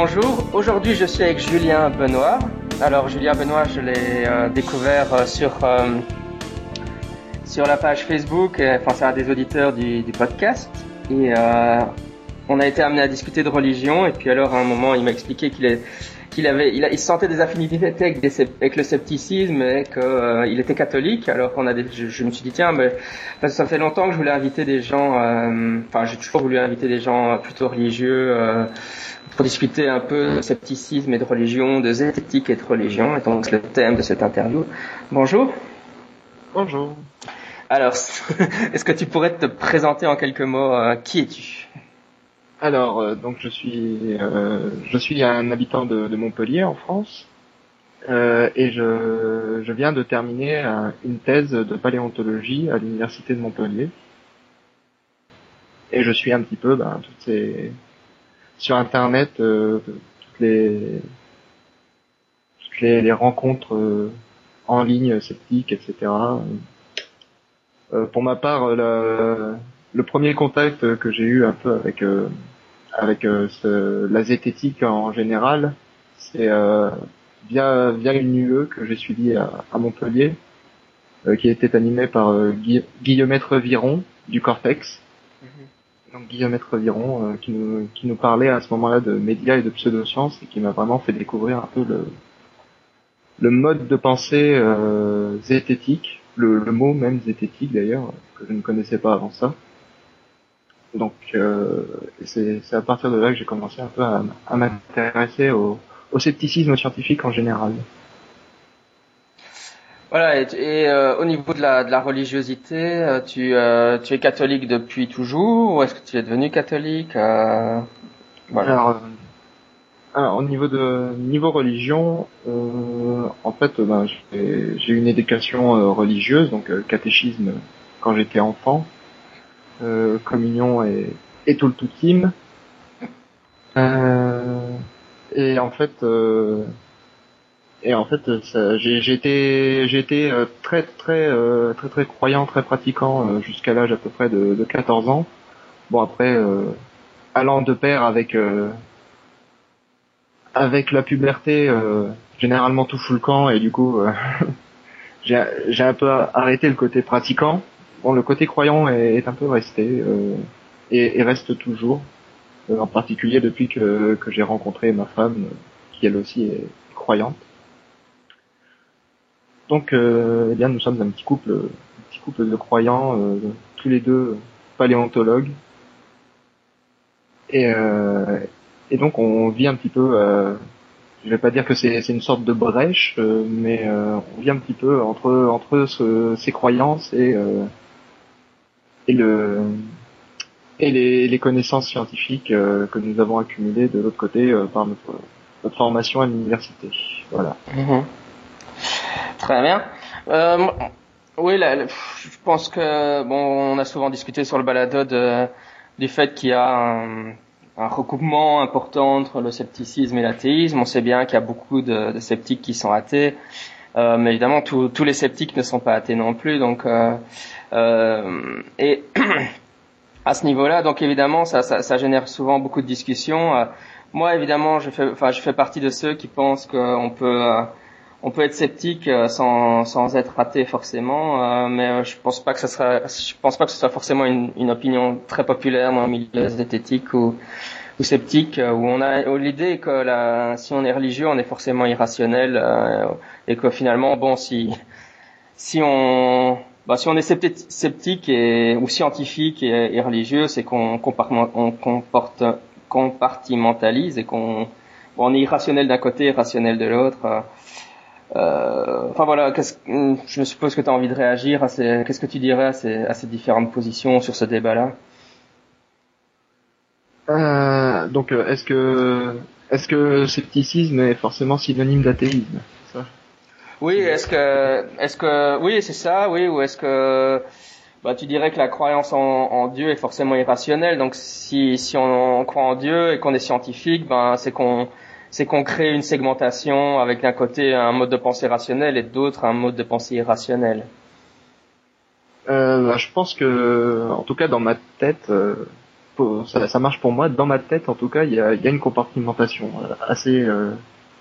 Bonjour, aujourd'hui je suis avec Julien Benoît. Alors Julien Benoît, je l'ai euh, découvert euh, sur euh, sur la page Facebook, enfin c'est un des auditeurs du, du podcast et on a été amené à discuter de religion et puis alors à un moment il m'a expliqué qu'il est qu'il avait, il, il, sentait des affinités avec, des, avec le scepticisme et qu'il euh, était catholique. Alors qu'on a des, je, je, me suis dit tiens, mais parce que ça fait longtemps que je voulais inviter des gens, euh, enfin j'ai toujours voulu inviter des gens plutôt religieux euh, pour discuter un peu de scepticisme et de religion, de zététique et de religion. Et donc c'est le thème de cette interview. Bonjour. Bonjour. Alors, est-ce que tu pourrais te présenter en quelques mots Qui es-tu? Alors, euh, donc je suis, euh, je suis un habitant de, Montpellier en France euh, et je, je, viens de terminer une thèse de paléontologie à l'université de Montpellier. Et je suis un petit peu ben, toutes ces, sur Internet euh, toutes les toutes les, rencontres euh, en ligne sceptiques, etc. pour ma part, le premier contact que j'ai eu un peu avec euh, avec euh, ce, la zététique en général, c'est euh, via via une UE que j'ai suivie à, à Montpellier, qui était animée par Guillaume Viron du Cortex. Mm-hmm. Donc Guillaume Viron qui nous qui nous parlait à ce moment-là de médias et de pseudosciences et qui m'a vraiment fait découvrir un peu le le mode de pensée euh, zététique, le, le, mot même zététique d'ailleurs, que je ne connaissais pas avant ça. Donc euh, c'est à partir de là que j'ai commencé un peu à, à m'intéresser au, au, scepticisme scientifique en général. Voilà, et, et euh, au niveau de la, de la religiosité, euh, tu, euh, tu es catholique depuis toujours ou est-ce que tu es devenu catholique euh, voilà. alors, alors, au niveau de niveau religion, en fait, ben, j'ai eu une éducation religieuse, donc catéchisme quand j'étais enfant. Euh, communion et, et tout le tout team. Euh, et en fait, euh, et en fait, j'ai été, j'ai été très très très très croyant, très pratiquant jusqu'à l'âge à peu près de, de 14 ans. Bon après, allant de pair avec avec la puberté, généralement tout fout le camp et du coup, j'ai un peu arrêté le côté pratiquant bon, le côté croyant est, un peu resté euh, et, reste toujours, euh, en particulier depuis que, que j'ai rencontré ma femme, qui elle aussi est croyante. Donc, euh, eh bien, nous sommes un petit couple, un petit couple de croyants, tous les deux paléontologues. Et, et donc, on vit un petit peu. Je vais pas dire que c'est une sorte de brèche, mais on vit un petit peu entre entre ce, ces croyances et et le et les, connaissances scientifiques euh, que nous avons accumulées de l'autre côté euh, par notre, formation à l'université. Voilà. Mhm. Très bien. Euh, oui, je pense que bon, on a souvent discuté sur le balado du fait qu'il y a un, recoupement important entre le scepticisme et l'athéisme. On sait bien qu'il y a beaucoup de, sceptiques qui sont athées, mais évidemment tous les sceptiques ne sont pas athées non plus. Donc euh, euh, et à ce niveau-là, donc évidemment, ça, ça, génère souvent beaucoup de discussions. Euh, moi, évidemment, je fais, enfin, je fais partie de ceux qui pensent qu'on peut, euh, on peut être sceptique sans, sans être athée forcément, mais je pense pas que sera, je pense pas que ce soit forcément une, une opinion très populaire dans le milieu zététique ou, ou sceptique, où on a l'idée que si on est religieux, on est forcément irrationnel, et que finalement, bon, si si on bah, si on est sceptique et, ou scientifique et, religieux, c'est qu'on on comporte, compartimentalise et qu'on on est irrationnel d'un côté, irrationnel de l'autre. Euh, enfin voilà, je suppose que tu as envie de réagir. Qu'est-ce que tu dirais à ces, à ces différentes positions sur ce débat-là? euh, Donc, euh, est-ce que est-ce que scepticisme est forcément synonyme d'athéisme? Oui, est-ce que, est-ce que, oui, c'est ça, oui, ou est-ce que, bah, tu dirais que la croyance en, en Dieu est forcément irrationnelle. Donc, si, si on, croit en Dieu et qu'on est scientifique, ben, c'est qu'on, c'est qu'on crée une segmentation avec d'un côté un mode de pensée rationnel et d'autre un mode de pensée irrationnel. Euh, bah, je pense que, en tout cas, dans ma tête, euh, ça, marche pour moi. Dans ma tête, en tout cas, il y a, une compartimentation assez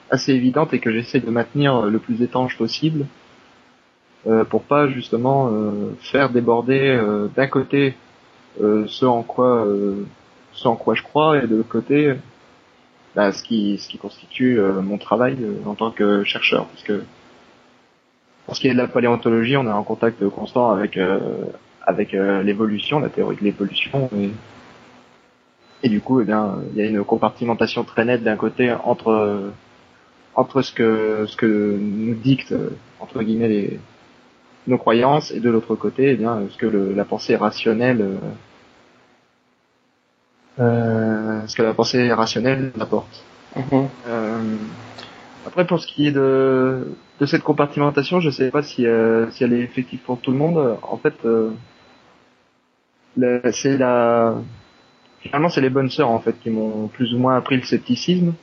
assez évidente et que j'essaie de maintenir le plus étanche possible pour pas justement faire déborder d'un côté ce en quoi ce en quoi je crois et de l'autre côté bah, ce qui ce qui constitue mon travail en tant que chercheur parce que pour ce qui est de la paléontologie, on est en contact constant avec euh, avec euh, l'évolution, la théorie de l'évolution, et, et, du coup, eh bien, il y a une compartimentation très nette d'un côté entre entre ce que ce que nous dictent entre guillemets les, nos croyances, et de l'autre côté, eh bien, ce que le, la pensée rationnelle euh, ce que la pensée rationnelle apporte. Mm-hmm. Euh, après, pour ce qui est de, de cette compartimentation, je sais pas si, euh, si elle est effective pour tout le monde. En fait, euh, c'est la finalement c'est les bonnes sœurs en fait qui m'ont plus ou moins appris le scepticisme.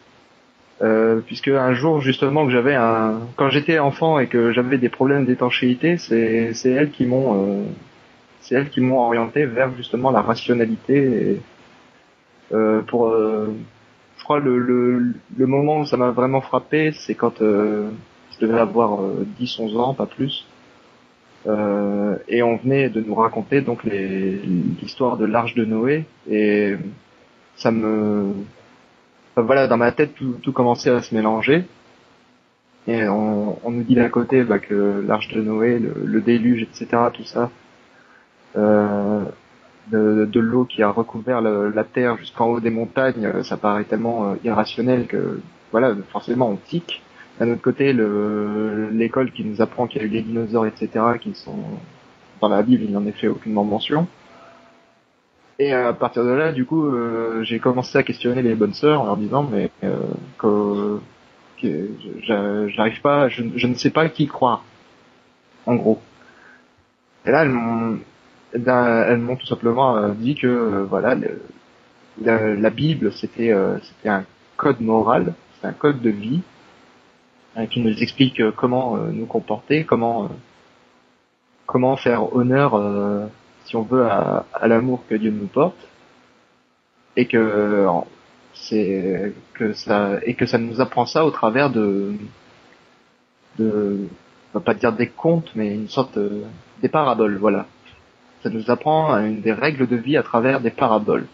Euh, puisque un jour justement que j'avais un quand j'étais enfant et que j'avais des problèmes d'étanchéité, c'est c'est elles qui m'ont euh, c'est elles qui m'ont orienté vers justement la rationalité et, euh, pour euh, je crois le, le, le moment où ça m'a vraiment frappé, c'est quand euh, je devais avoir 10-11 euh, ans, pas plus. Euh, et on venait de nous raconter donc l'histoire de l'arche de Noé et ça me voilà dans ma tête tout, commençait à se mélanger et on, nous dit d'un côté bah, que l'arche de Noé le, déluge etc tout ça euh, de, l'eau qui a recouvert la terre jusqu'en haut des montagnes, ça paraît tellement euh, irrationnel que voilà, forcément on tique. D'un autre côté, l'école qui nous apprend qu'il y a eu des dinosaures, etc., qui sont dans la Bible, il n'en est fait aucunement mention. Et à partir de là, du coup, euh, j'ai commencé à questionner les bonnes sœurs en leur disant, mais que, que j'arrive pas, je, ne sais pas qui croire, en gros. Et là, elles m'ont tout simplement euh, dit que euh, voilà, la, Bible c'était euh, c'était un code moral, c'est un code de vie qui nous explique comment nous comporter, comment comment faire honneur, si on veut, à, l'amour que Dieu nous porte, et que c'est que ça et que ça nous apprend ça au travers de de on va pas dire des contes, mais une sorte des paraboles, voilà. Ça nous apprend des règles de vie à travers des paraboles.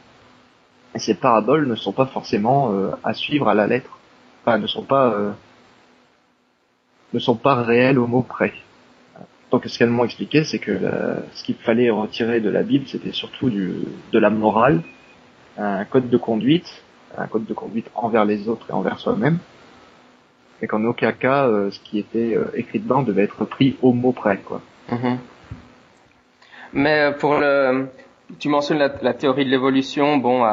Et ces paraboles ne sont pas forcément euh, à suivre à la lettre, enfin ne sont pas euh, ne sont pas réelles au mot près. Donc ce qu'elles m'ont expliqué, c'est que ce qu'il fallait retirer de la Bible, c'était surtout du, de la morale, un code de conduite, un code de conduite envers les autres et envers soi-même, et qu'en aucun cas, euh, ce qui était écrit dedans devait être pris au mot près, quoi. Mm-hmm. Mais pour le, tu mentionnes la, la théorie de l'évolution. Bon,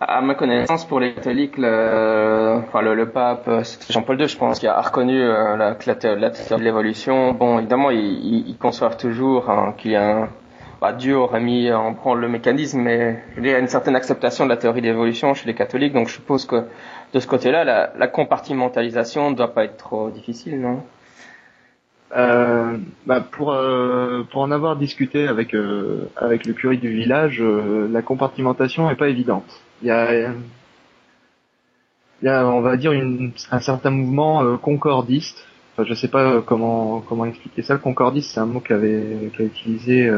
à, ma connaissance, pour les catholiques, le, enfin le, le pape Jean-Paul II, je pense, qui a reconnu euh, la, la, théorie de l'évolution. Bon, évidemment, ils, ils conçoivent toujours hein, qu'il y a un, bah, Dieu aurait mis en prendre le mécanisme, mais il y a une certaine acceptation de la théorie de l'évolution chez les catholiques, donc je suppose que de ce côté-là, la, la compartimentalisation ne doit pas être trop difficile, non? Euh, bah pour euh, pour en avoir discuté avec euh, avec le curé du village, euh, la compartimentation est pas évidente. Il y a on va dire une, un certain mouvement concordiste. Enfin, je sais pas comment comment expliquer ça. Le concordiste, c'est un mot qu'avait qu'a utilisé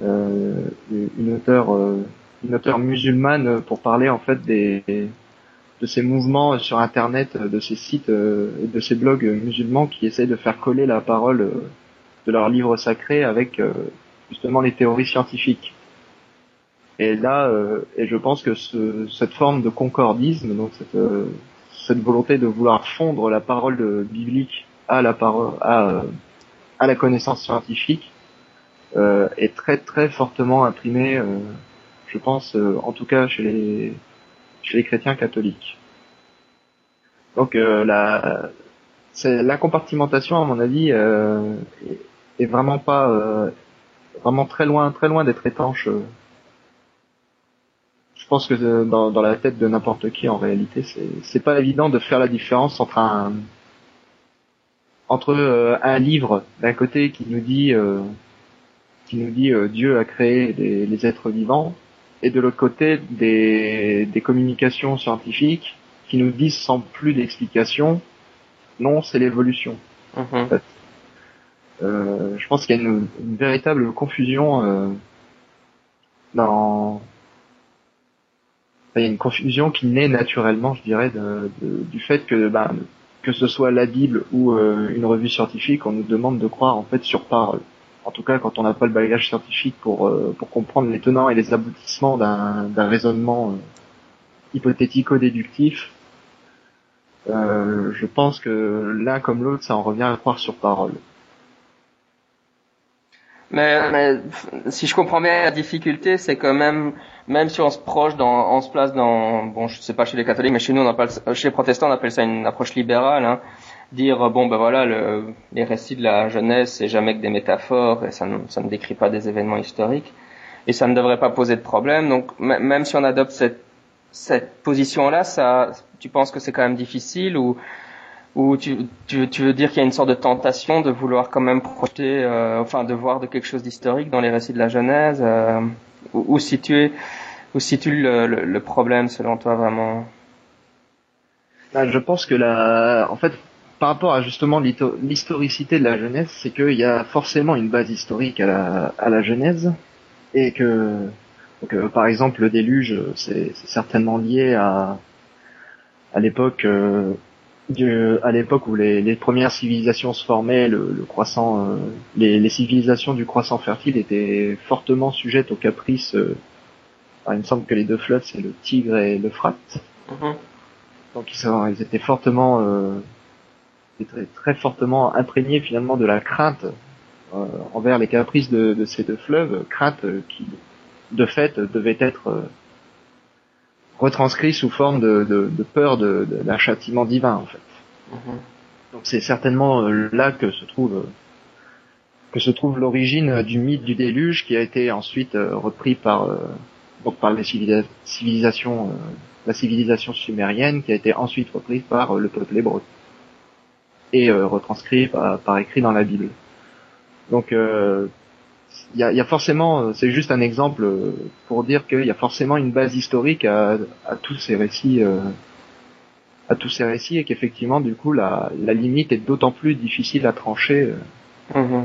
une auteure une auteure musulmane pour parler en fait des de ces mouvements sur Internet, de ces sites euh, et de ces blogs musulmans qui essayent de faire coller la parole euh, de leurs livres sacrés avec euh, justement les théories scientifiques. Et là, et je pense que ce, cette forme de concordisme, donc cette, cette volonté de vouloir fondre la parole biblique à la parole, à, à la connaissance scientifique, est très très fortement imprimée, je pense, en tout cas chez les chez les chrétiens catholiques. Donc euh, la, la compartimentation, à mon avis, euh, est, vraiment pas euh, vraiment très loin, très loin d'être étanche. Je pense que dans, dans la tête de n'importe qui, en réalité, c'est pas évident de faire la différence entre un entre un livre d'un côté qui nous dit qui nous dit Dieu a créé les, les, êtres vivants, et de l'autre côté des, des communications scientifiques qui nous disent sans plus d'explication, non, c'est l'évolution. Mhm. Euh, je pense qu'il y a une, une véritable confusion euh, dans. Il y a une confusion qui naît naturellement, je dirais, du fait que ben, que ce soit la Bible ou euh, une revue scientifique, on nous demande de croire en fait sur parole. En tout cas, quand on n'a pas le bagage scientifique pour euh, pour comprendre les tenants et les aboutissements d'un d'un raisonnement euh, hypothético-déductif, je pense que l'un comme l'autre, ça en revient à croire sur parole. Mais, si je comprends bien la difficulté, c'est quand même, même si on se proche dans, on se place dans, bon, je sais pas chez les catholiques, mais chez nous, on appelle, chez les protestants, on appelle ça une approche libérale, hein. dire bon ben voilà, le, les récits de la jeunesse, c'est jamais que des métaphores et ça ne, ça ne décrit pas des événements historiques et ça ne devrait pas poser de problème. Donc même si on adopte cette cette position-là, ça, tu penses que c'est quand même difficile ou ou tu, tu, tu veux dire qu'il y a une sorte de tentation de vouloir quand même projeter, euh, enfin de voir de quelque chose d'historique dans les récits de la Genèse euh, où, où situer où situe le, le, problème selon toi vraiment bah, Je pense que la, en fait, par rapport à justement l'historicité de la Genèse, c'est qu'il y a forcément une base historique à la, à la Genèse et que donc, euh, par exemple le déluge, c'est certainement lié à à l'époque euh, à l'époque où les, les, premières civilisations se formaient, le, le croissant, euh, les, les, civilisations du croissant fertile étaient fortement sujettes aux caprices. Euh, il me semble que les deux fleuves, c'est le Tigre et l'Euphrate. Mm Donc ils, sont, ils, étaient fortement, euh, très, très, fortement imprégnés finalement de la crainte euh, envers les caprices de, de, ces deux fleuves, crainte qui, de fait, devait être retranscrit sous forme de, de, de peur d'un châtiment divin en fait. Mhm. Donc c'est certainement euh, là que se trouve euh, que se trouve l'origine du mythe du déluge qui a été ensuite euh, repris par donc par les civilisations la civilisation sumérienne qui a été ensuite reprise par le peuple hébreu et retranscrit par, par, écrit dans la Bible. Donc il y a, y a, forcément, euh, c'est juste un exemple euh, pour dire qu'il y a forcément une base historique à, à tous ces récits, euh, à tous ces récits, et qu'effectivement, du coup, la, la limite est d'autant plus difficile à trancher mm-hmm.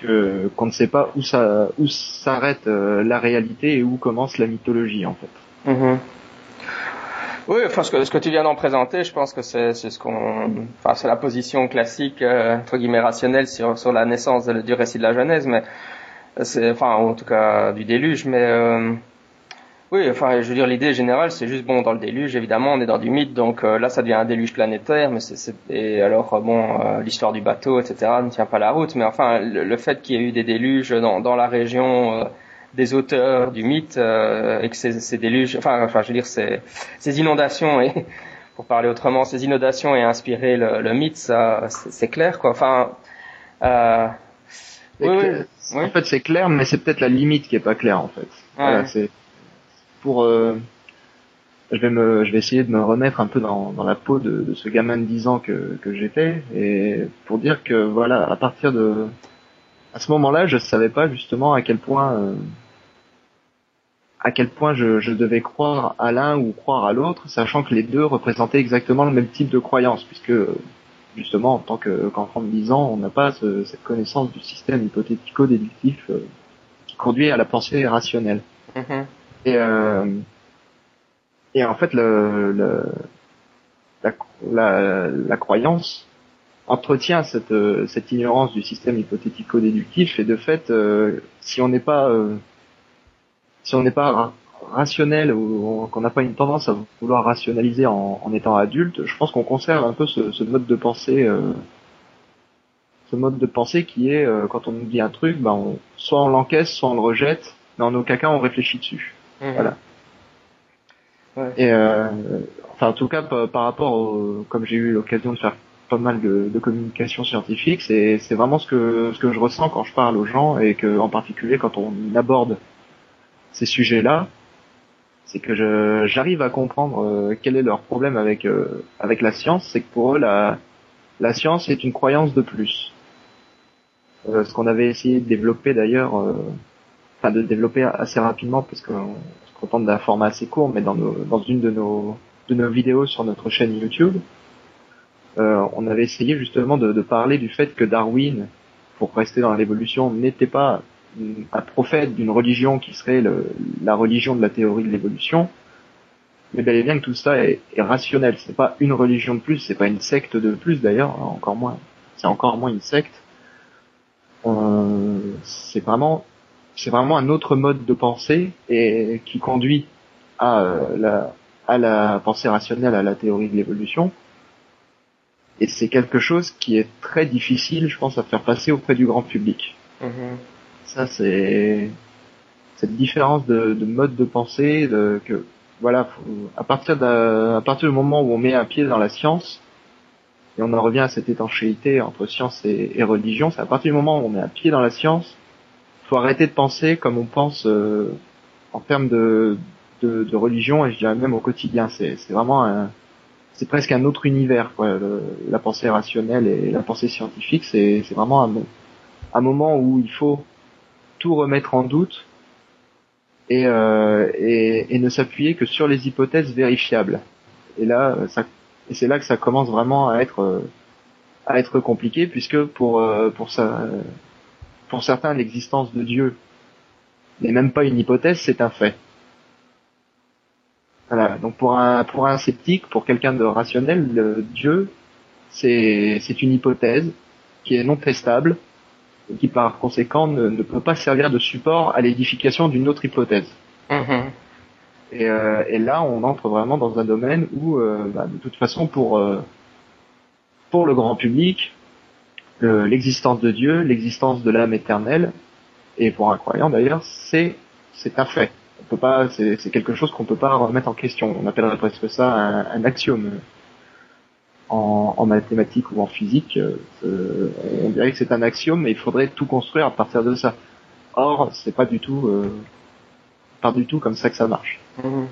que qu'on ne sait pas où ça, où s'arrête la réalité et où commence la mythologie, en fait. Mm-hmm. Oui, enfin, ce que, ce que tu viens d'en présenter, je pense que c'est ce qu'on, enfin, c'est la position classique entre guillemets rationnelle sur sur la naissance du récit de la Genèse, mais c'est enfin en tout cas du déluge mais euh, oui enfin je veux dire l'idée générale c'est juste bon dans le déluge évidemment on est dans du mythe donc euh, là ça devient un déluge planétaire mais c'est et alors euh, bon l'histoire du bateau etc ne tient pas la route mais enfin le, fait qu'il y ait eu des déluges dans dans la région des auteurs du mythe et que ces, ces déluges enfin enfin je veux dire ces ces inondations et pour parler autrement ces inondations aient inspiré le, le mythe ça c'est clair quoi. Enfin oui, oui. En fait, c'est clair, mais c'est peut-être la limite qui est pas claire en fait. Voilà, c'est pour. Euh, je vais me, je vais essayer de me remettre un peu dans, dans la peau de, de, ce gamin de 10 ans que, que j'étais et pour dire que voilà, à partir de, à ce moment-là, je savais pas justement à quel point, euh, à quel point je, je devais croire à l'un ou croire à l'autre, sachant que les deux représentaient exactement le même type de croyance, puisque justement, en tant qu'enfant de 10 ans, on n'a pas cette connaissance du système hypothético-déductif euh, qui conduit à la pensée rationnelle. Mm-hmm. Et, euh, et en fait, le, le la, la, la, croyance entretient cette, cette ignorance du système hypothético-déductif et de fait, euh, si on n'est pas si on n'est pas rationnel ou qu'on n'a pas une tendance à vouloir rationaliser en, en étant adulte, je pense qu'on conserve un peu ce, ce mode de pensée, euh, ce mode de pensée qui est euh, quand on nous dit un truc, ben on, soit on l'encaisse, soit on le rejette, mais en aucun cas on réfléchit dessus. Mmh. Voilà. Ouais. Et euh, enfin en tout cas par, rapport au, comme j'ai eu l'occasion de faire pas mal de, de communication scientifique, c'est c'est vraiment ce que ce que je ressens quand je parle aux gens et que en particulier quand on aborde ces sujets-là, c'est que j'arrive à comprendre euh, quel est leur problème avec euh, avec la science, c'est que pour eux la la science est une croyance de plus. ce qu'on avait essayé de développer d'ailleurs, enfin de développer assez rapidement parce qu'on se contente d'un format assez court, mais dans, dans une de nos, de nos vidéos sur notre chaîne YouTube, on avait essayé justement de, de parler du fait que Darwin, pour rester dans l'évolution, n'était pas un prophète d'une religion qui serait la religion de la théorie de l'évolution, mais bel bien que tout ça est, est rationnel. C'est pas une religion de plus, c'est pas une secte de plus d'ailleurs, encore moins. C'est encore moins une secte. Euh, c'est vraiment, c'est vraiment un autre mode de pensée et qui conduit à euh, la, à la pensée rationnelle, à la théorie de l'évolution. Et c'est quelque chose qui est très difficile, je pense, à faire passer auprès du grand public. Mm-hmm. Ça, c'est cette différence de, de, mode de pensée, de, que voilà, à partir à partir du moment où on met un pied dans la science, et on en revient à cette étanchéité entre science et, religion, c'est à partir du moment où on met un pied dans la science, faut arrêter de penser comme on pense euh, en termes de, de, de, religion et je dirais même au quotidien. C'est vraiment un, c'est presque un autre univers. Quoi. la pensée rationnelle et la pensée scientifique, c'est vraiment un, un moment où il faut tout remettre en doute et, euh, et, ne s'appuyer que sur les hypothèses vérifiables. Et là, c'est là que ça commence vraiment à être euh, à être compliqué, puisque pour euh, pour certains, l'existence de Dieu n'est même pas une hypothèse, c'est un fait. Voilà. Donc pour un pour un sceptique, pour quelqu'un de rationnel, le Dieu, c'est c'est une hypothèse qui est non testable et qui par conséquent ne, ne, peut pas servir de support à l'édification d'une autre hypothèse. Mm-hmm. Et, euh, et, là, on entre vraiment dans un domaine où, euh, bah, de toute façon, pour euh, pour le grand public, l'existence de Dieu, l'existence de l'âme éternelle, et pour un croyant d'ailleurs, c'est c'est un fait. On peut pas, c'est quelque chose qu'on peut pas remettre en question. On appellerait presque ça un, un axiome en, mathématiques ou en physique, euh, on dirait que c'est un axiome, mais il faudrait tout construire à partir de ça. Or, c'est pas du tout, euh, pas du tout comme ça que ça marche. Mmh.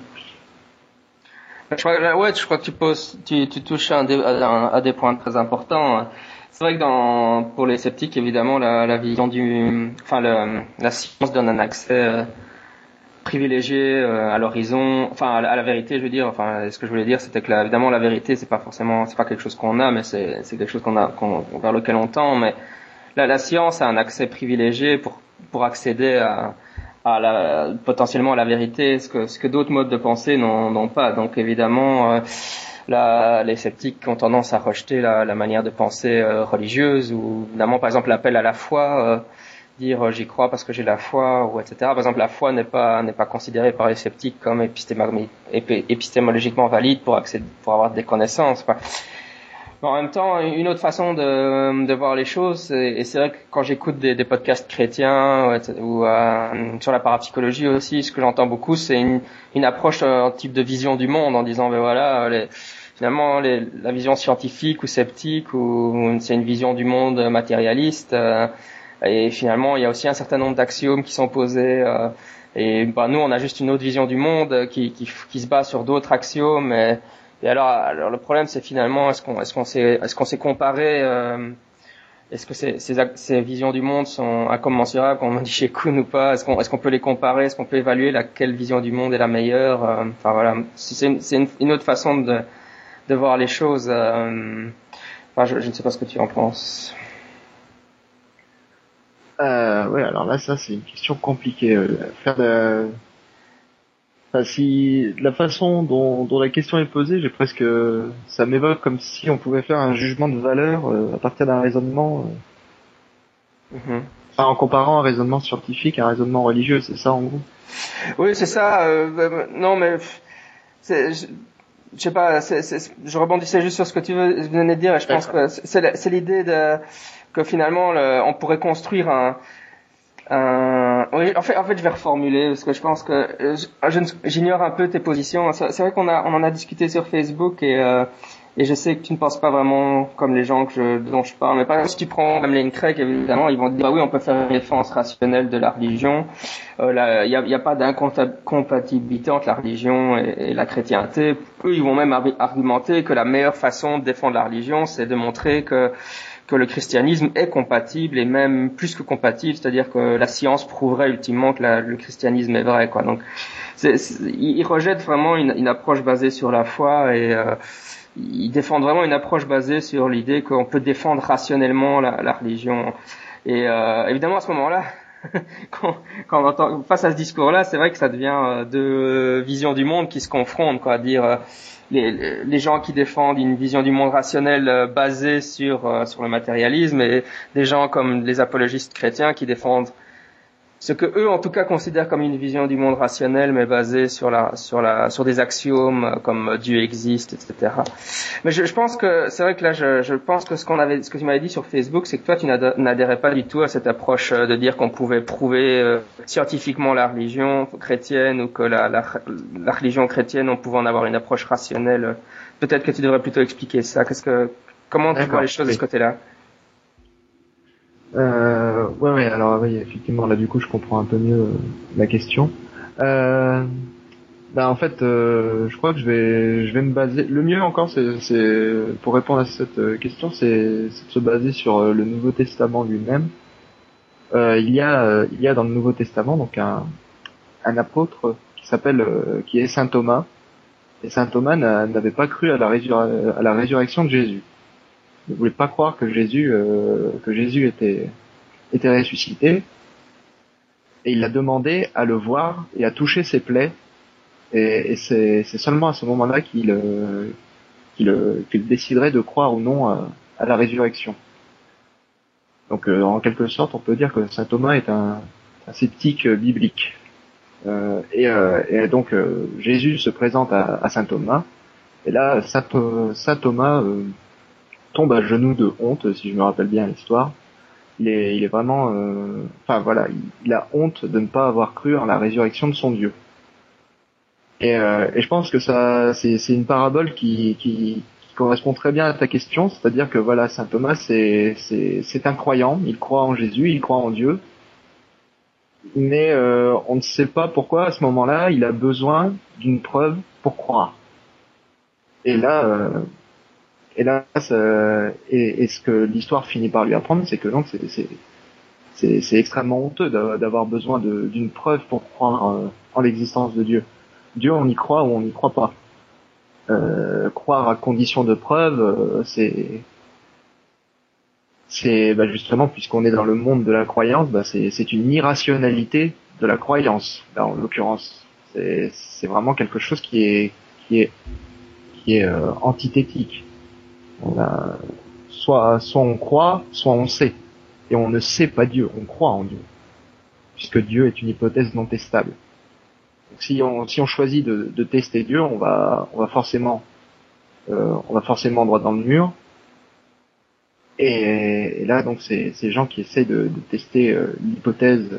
Je crois, que tu poses, tu, touches à, des points très importants. C'est vrai que pour les sceptiques, évidemment, la, vision du, enfin, la science donne un accès euh, privilégié euh, à l'horizon, enfin à, la vérité, je veux dire. Enfin, ce que je voulais dire, c'était que là, évidemment la vérité, c'est pas forcément, c'est pas quelque chose qu'on a, mais c'est quelque chose qu'on a, vers lequel on tend. Mais là, la science a un accès privilégié pour pour accéder à à la, potentiellement à la vérité, ce que ce que d'autres modes de pensée n'ont pas. Donc évidemment. Euh, la, les sceptiques ont tendance à rejeter la, la manière de penser euh, religieuse ou évidemment par exemple l'appel à la foi dire euh, j'y crois parce que j'ai la foi ou etc. Par exemple, la foi n'est pas n'est pas considérée par les sceptiques comme épistémologiquement valide pour accéder, pour avoir des connaissances. Mais en même temps, une autre façon de, de voir les choses, et c'est vrai que quand j'écoute des, podcasts chrétiens ou, euh, sur la parapsychologie aussi, ce que j'entends beaucoup, c'est une, une approche, un type de vision du monde en disant, ben voilà, les, finalement, les, la vision scientifique ou sceptique, ou c'est une vision du monde matérialiste. Euh, et finalement, il y a aussi un certain nombre d'axiomes qui sont posés. Euh, et bah, nous, on a juste une autre vision du monde qui, qui, qui se base sur d'autres axiomes. Et, et, alors, alors le problème, c'est finalement, est-ce qu'on est-ce qu'on s'est est-ce qu'on s'est comparé euh, Est-ce que ces, ces, ces, visions du monde sont incommensurables, comme on dit chez Kuhn ou pas? Est-ce qu'on est-ce qu'on peut les comparer? Est-ce qu'on peut évaluer laquelle vision du monde est la meilleure? Euh, Enfin voilà, c'est une, une, une, autre façon de de voir les choses. Euh, enfin, je, je ne sais pas ce que tu en penses. Euh, ouais, alors là, ça, c'est une question compliquée. Euh, faire de... Enfin, si la façon dont, dont la question est posée, j'ai presque, ça m'évoque comme si on pouvait faire un jugement de valeur euh, à partir d'un raisonnement. Euh... Mm-hmm. Enfin, en comparant un raisonnement scientifique à un raisonnement religieux, c'est ça en gros? Oui, c'est ça. Euh, bah, non, mais c'est, je, sais pas. c'est c'est je rebondissais juste sur ce que tu venais de dire. Et je pense que c'est l'idée de que finalement on pourrait construire un, un... Oui, en fait, en fait, je vais reformuler parce que je pense que j'ignore un peu tes positions. C'est vrai qu'on a, on en a discuté sur Facebook et euh, et je sais que tu ne penses pas vraiment comme les gens que je, dont je parle. Mais par exemple, si tu prends même Lane Craig, évidemment, ils vont dire ah oui, on peut faire une défense rationnelle de la religion. Il euh, n'y a, y a, pas d'incompatibilité entre la religion et, la chrétienté. Eux, ils vont même argumenter que la meilleure façon de défendre la religion, c'est de montrer que que le christianisme est compatible et même plus que compatible, c'est-à-dire que la science prouverait ultimement que le christianisme est vrai. Quoi. Donc, il rejette vraiment une, une, approche basée sur la foi et euh, il défend vraiment une approche basée sur l'idée qu'on peut défendre rationnellement la, la religion. Et euh, évidemment, à ce moment-là, quand, quand on entend face à ce discours-là, c'est vrai que ça devient euh, deux visions du monde qui se confrontent, quoi. Dire euh, les, les, gens qui défendent une vision du monde rationnel euh, basée sur sur le matérialisme et des gens comme les apologistes chrétiens qui défendent ce que eux en tout cas considèrent comme une vision du monde rationnel mais basée sur la sur la sur des axiomes euh, comme Dieu existe etc mais je, je pense que c'est vrai que là je, je pense que ce qu'on avait ce que tu m'avais dit sur Facebook c'est que toi tu n'adhérais pas du tout à cette approche euh, de dire qu'on pouvait prouver euh, scientifiquement la religion chrétienne ou que la, la, la religion chrétienne on pouvait en avoir une approche rationnelle. Peut-être que tu devrais plutôt expliquer ça. Qu'est-ce que comment tu vois les choses de ce côté-là? Euh, ouais, ouais, alors oui, effectivement, là du coup, je comprends un peu mieux euh, la question. Euh, bah, en fait, euh, je crois que je vais, je vais me baser. Le mieux encore, c'est, pour répondre à cette euh, question, c'est, de se baser sur le Nouveau Testament lui-même. il y a, il y a dans le Nouveau Testament donc un, un apôtre qui s'appelle, qui est Saint Thomas. Et Saint Thomas n'avait pas cru à la, à la résurrection de Jésus ne voulait pas croire que Jésus euh, que Jésus était était ressuscité et il a demandé à le voir et à toucher ses plaies et, et c'est seulement à ce moment-là qu'il euh, qu'il euh, qu'il déciderait de croire ou non à, à la résurrection. Donc en quelque sorte, on peut dire que saint Thomas est un, un sceptique biblique. Euh, et, et, donc Jésus se présente à, à, saint Thomas, et là saint, saint Thomas tombe à genoux de honte, si je me rappelle bien l'histoire. Il est, vraiment, euh, enfin voilà, il, a honte de ne pas avoir cru en la résurrection de son Dieu. Et, euh, je pense que ça, c'est, une parabole qui, correspond très bien à ta question, c'est-à-dire que voilà, saint Thomas, c'est, c'est, c'est un croyant, il croit en Jésus, il croit en Dieu, mais euh, on ne sait pas pourquoi à ce moment-là, il a besoin d'une preuve pour croire. Et là, euh, et et, ce que l'histoire finit par lui apprendre, c'est que donc c'est extrêmement honteux d'avoir besoin d'une preuve pour croire en l'existence de Dieu. Dieu, on y croit ou on n'y croit pas. Euh, croire à condition de preuve, euh, c'est bah justement puisqu'on est dans le monde de la croyance, bah c'est une irrationalité de la croyance. En l'occurrence, c'est vraiment quelque chose qui est qui est antithétique. Soit, soit on croit, soit on sait. Et on ne sait pas Dieu, on croit en Dieu. Puisque Dieu est une hypothèse non testable. Donc si on, si on choisit de, de tester Dieu, on va, on va forcément, euh, on va forcément droit dans le mur. Et, là, donc, c'est ces gens qui essaient de, de tester euh, l'hypothèse,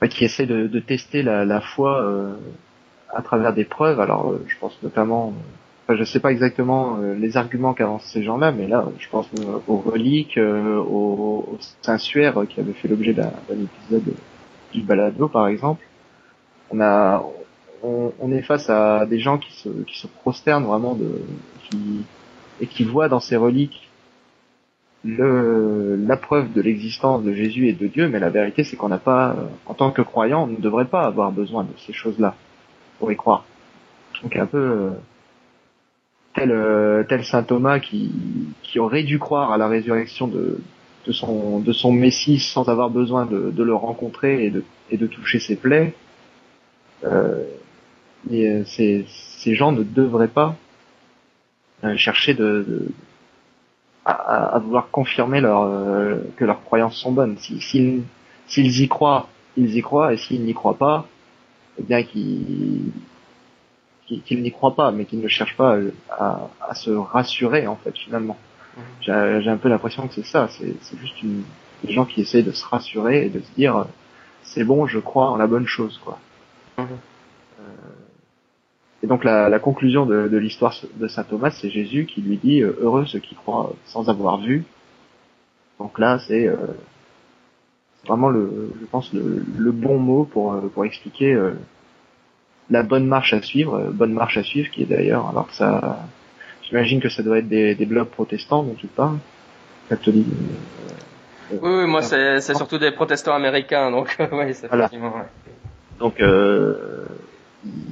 euh, qui essaient de, de tester la, la foi euh, à travers des preuves. Alors, je pense notamment Enfin, je sais pas exactement euh, les arguments qu'avancent ces gens-là, mais là, je pense euh, aux reliques, euh, aux, Saint-Suaire qui avait fait l'objet d'un épisode du balado, par exemple. On a, on, est face à des gens qui se, qui se prosternent vraiment de, qui, et qui voient dans ces reliques le, la preuve de l'existence de Jésus et de Dieu, mais la vérité c'est qu'on n'a pas, en tant que croyant, on ne devrait pas avoir besoin de ces choses-là pour y croire. Donc un peu, tel, euh, tel saint Thomas qui, aurait dû croire à la résurrection de, son, Messie sans avoir besoin de, le rencontrer et de, toucher ses plaies. Euh, euh, ces, gens ne devraient pas chercher de, de à, vouloir confirmer leur, que leurs croyances sont bonnes. S'ils s'ils y croient, ils y croient, et s'ils n'y croient pas, eh bien qu'ils qu'il n'y croit pas, mais qu'il ne cherche pas à, à, se rassurer en fait finalement. Mhm. J'ai un peu l'impression que c'est ça, c'est juste une, des gens qui essayent de se rassurer et de se dire c'est bon, je crois en la bonne chose quoi. Mhm. Euh, et donc la, la conclusion de, de l'histoire de saint Thomas, c'est Jésus qui lui dit euh, heureux ceux qui croient sans avoir vu. Donc là c'est euh, vraiment le, je pense le, le, bon mot pour pour expliquer la bonne marche à suivre, euh, bonne marche à suivre qui est d'ailleurs, alors que ça, j'imagine que ça doit être des, des blogs protestants dont tu parles, catholiques. oui, oui, moi c'est c'est surtout des protestants américains, donc oui, c'est voilà. Ouais. Donc euh,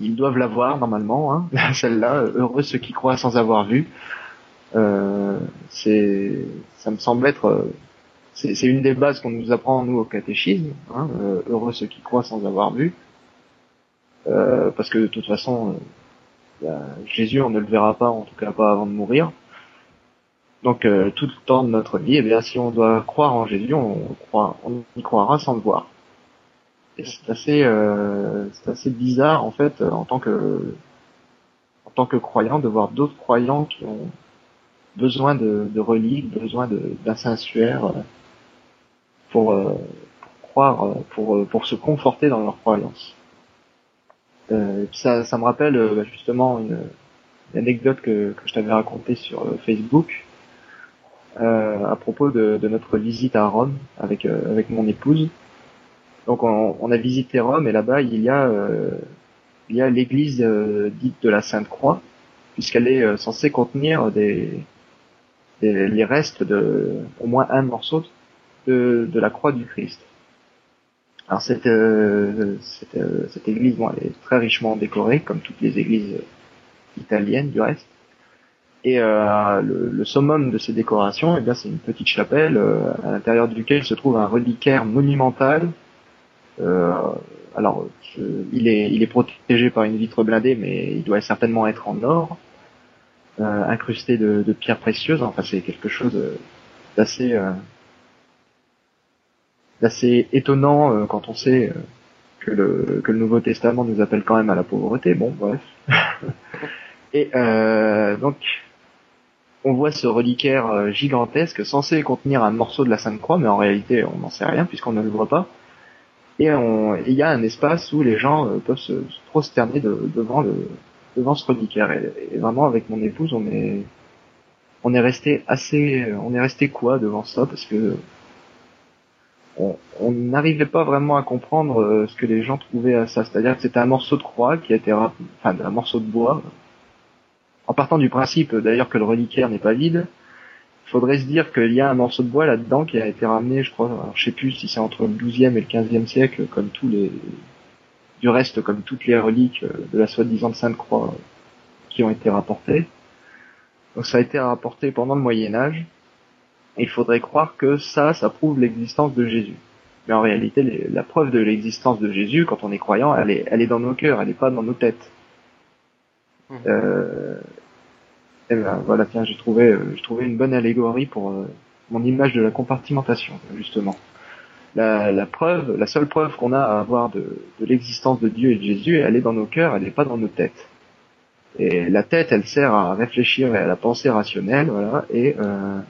ils doivent l'avoir normalement, hein, celle-là. Heureux ceux qui croient sans avoir vu. Euh, c'est, ça me semble être, c'est une des bases qu'on nous apprend nous au catéchisme. Hein, euh, heureux ceux qui croient sans avoir vu. Euh, parce que de toute façon, euh, Jésus, on ne le verra pas, en tout cas pas avant de mourir. Donc euh, tout le temps de notre vie, eh bien, si on doit croire en Jésus, on, croit, on y croira sans le voir. Et c'est assez, euh, c'est assez bizarre en fait, en tant que, en tant que croyant, de voir d'autres croyants qui ont besoin de, de reliques, besoin d'un sanctuaire pour, pour croire, pour, pour se conforter dans leur croyance. Euh, ça, ça me rappelle euh, bah, justement une, anecdote que, que je t'avais racontée sur euh, Facebook euh, à propos de, de, notre visite à Rome avec avec mon épouse. Donc on, on, a visité Rome et là-bas il y a il y a l'église dite de la Sainte Croix puisqu'elle est censée contenir des, des, les restes de au moins un morceau de, de la croix du Christ. Alors cette, euh, cette, euh, cette, église, bon, elle est très richement décorée, comme toutes les églises italiennes du reste. Et euh, le, le, summum de ces décorations, eh bien, c'est une petite chapelle euh, à l'intérieur duquel se trouve un reliquaire monumental. Euh, alors, il est, il est protégé par une vitre blindée, mais il doit certainement être en or, incrusté de, de, pierres précieuses. Enfin, c'est quelque chose d'assez assez étonnant euh, quand on sait euh, que le, que le Nouveau Testament nous appelle quand même à la pauvreté. Bon, bref. Et euh, donc, on voit ce reliquaire gigantesque censé contenir un morceau de la Sainte Croix, mais en réalité, on n'en sait rien puisqu'on ne le voit pas. Et il y a un espace où les gens peuvent se, prosterner devant le devant ce reliquaire. Et, vraiment, avec mon épouse, on est on est resté assez, on est resté quoi devant ça? Parce que on n'arrivait pas vraiment à comprendre euh, ce que les gens trouvaient à ça. C'est-à-dire que c'était un morceau de croix qui a été, enfin, un morceau de bois. En partant du principe, d'ailleurs, que le reliquaire n'est pas vide, il faudrait se dire qu'il y a un morceau de bois là-dedans qui a été ramené, je crois, alors, je sais plus si c'est entre le 12e et le 15e siècle, comme tous les, du reste, comme toutes les reliques euh, de la soi-disant Sainte Croix qui ont été rapportées. Donc ça a été rapporté pendant le Moyen Âge il faudrait croire que ça, ça prouve l'existence de Jésus. Mais en réalité, la preuve de l'existence de Jésus, quand on est croyant, elle est, elle est dans nos cœurs, elle n'est pas dans nos têtes. Mmh. Euh, et ben, voilà, tiens, j'ai trouvé, euh, j'ai trouvé une bonne allégorie pour euh, mon image de la compartimentation, justement. La, la preuve, la seule preuve qu'on a à avoir de, de l'existence de Dieu et de Jésus, elle est dans nos cœurs, elle n'est pas dans nos têtes. Et la tête, elle sert à réfléchir et à la pensée rationnelle, voilà, et euh,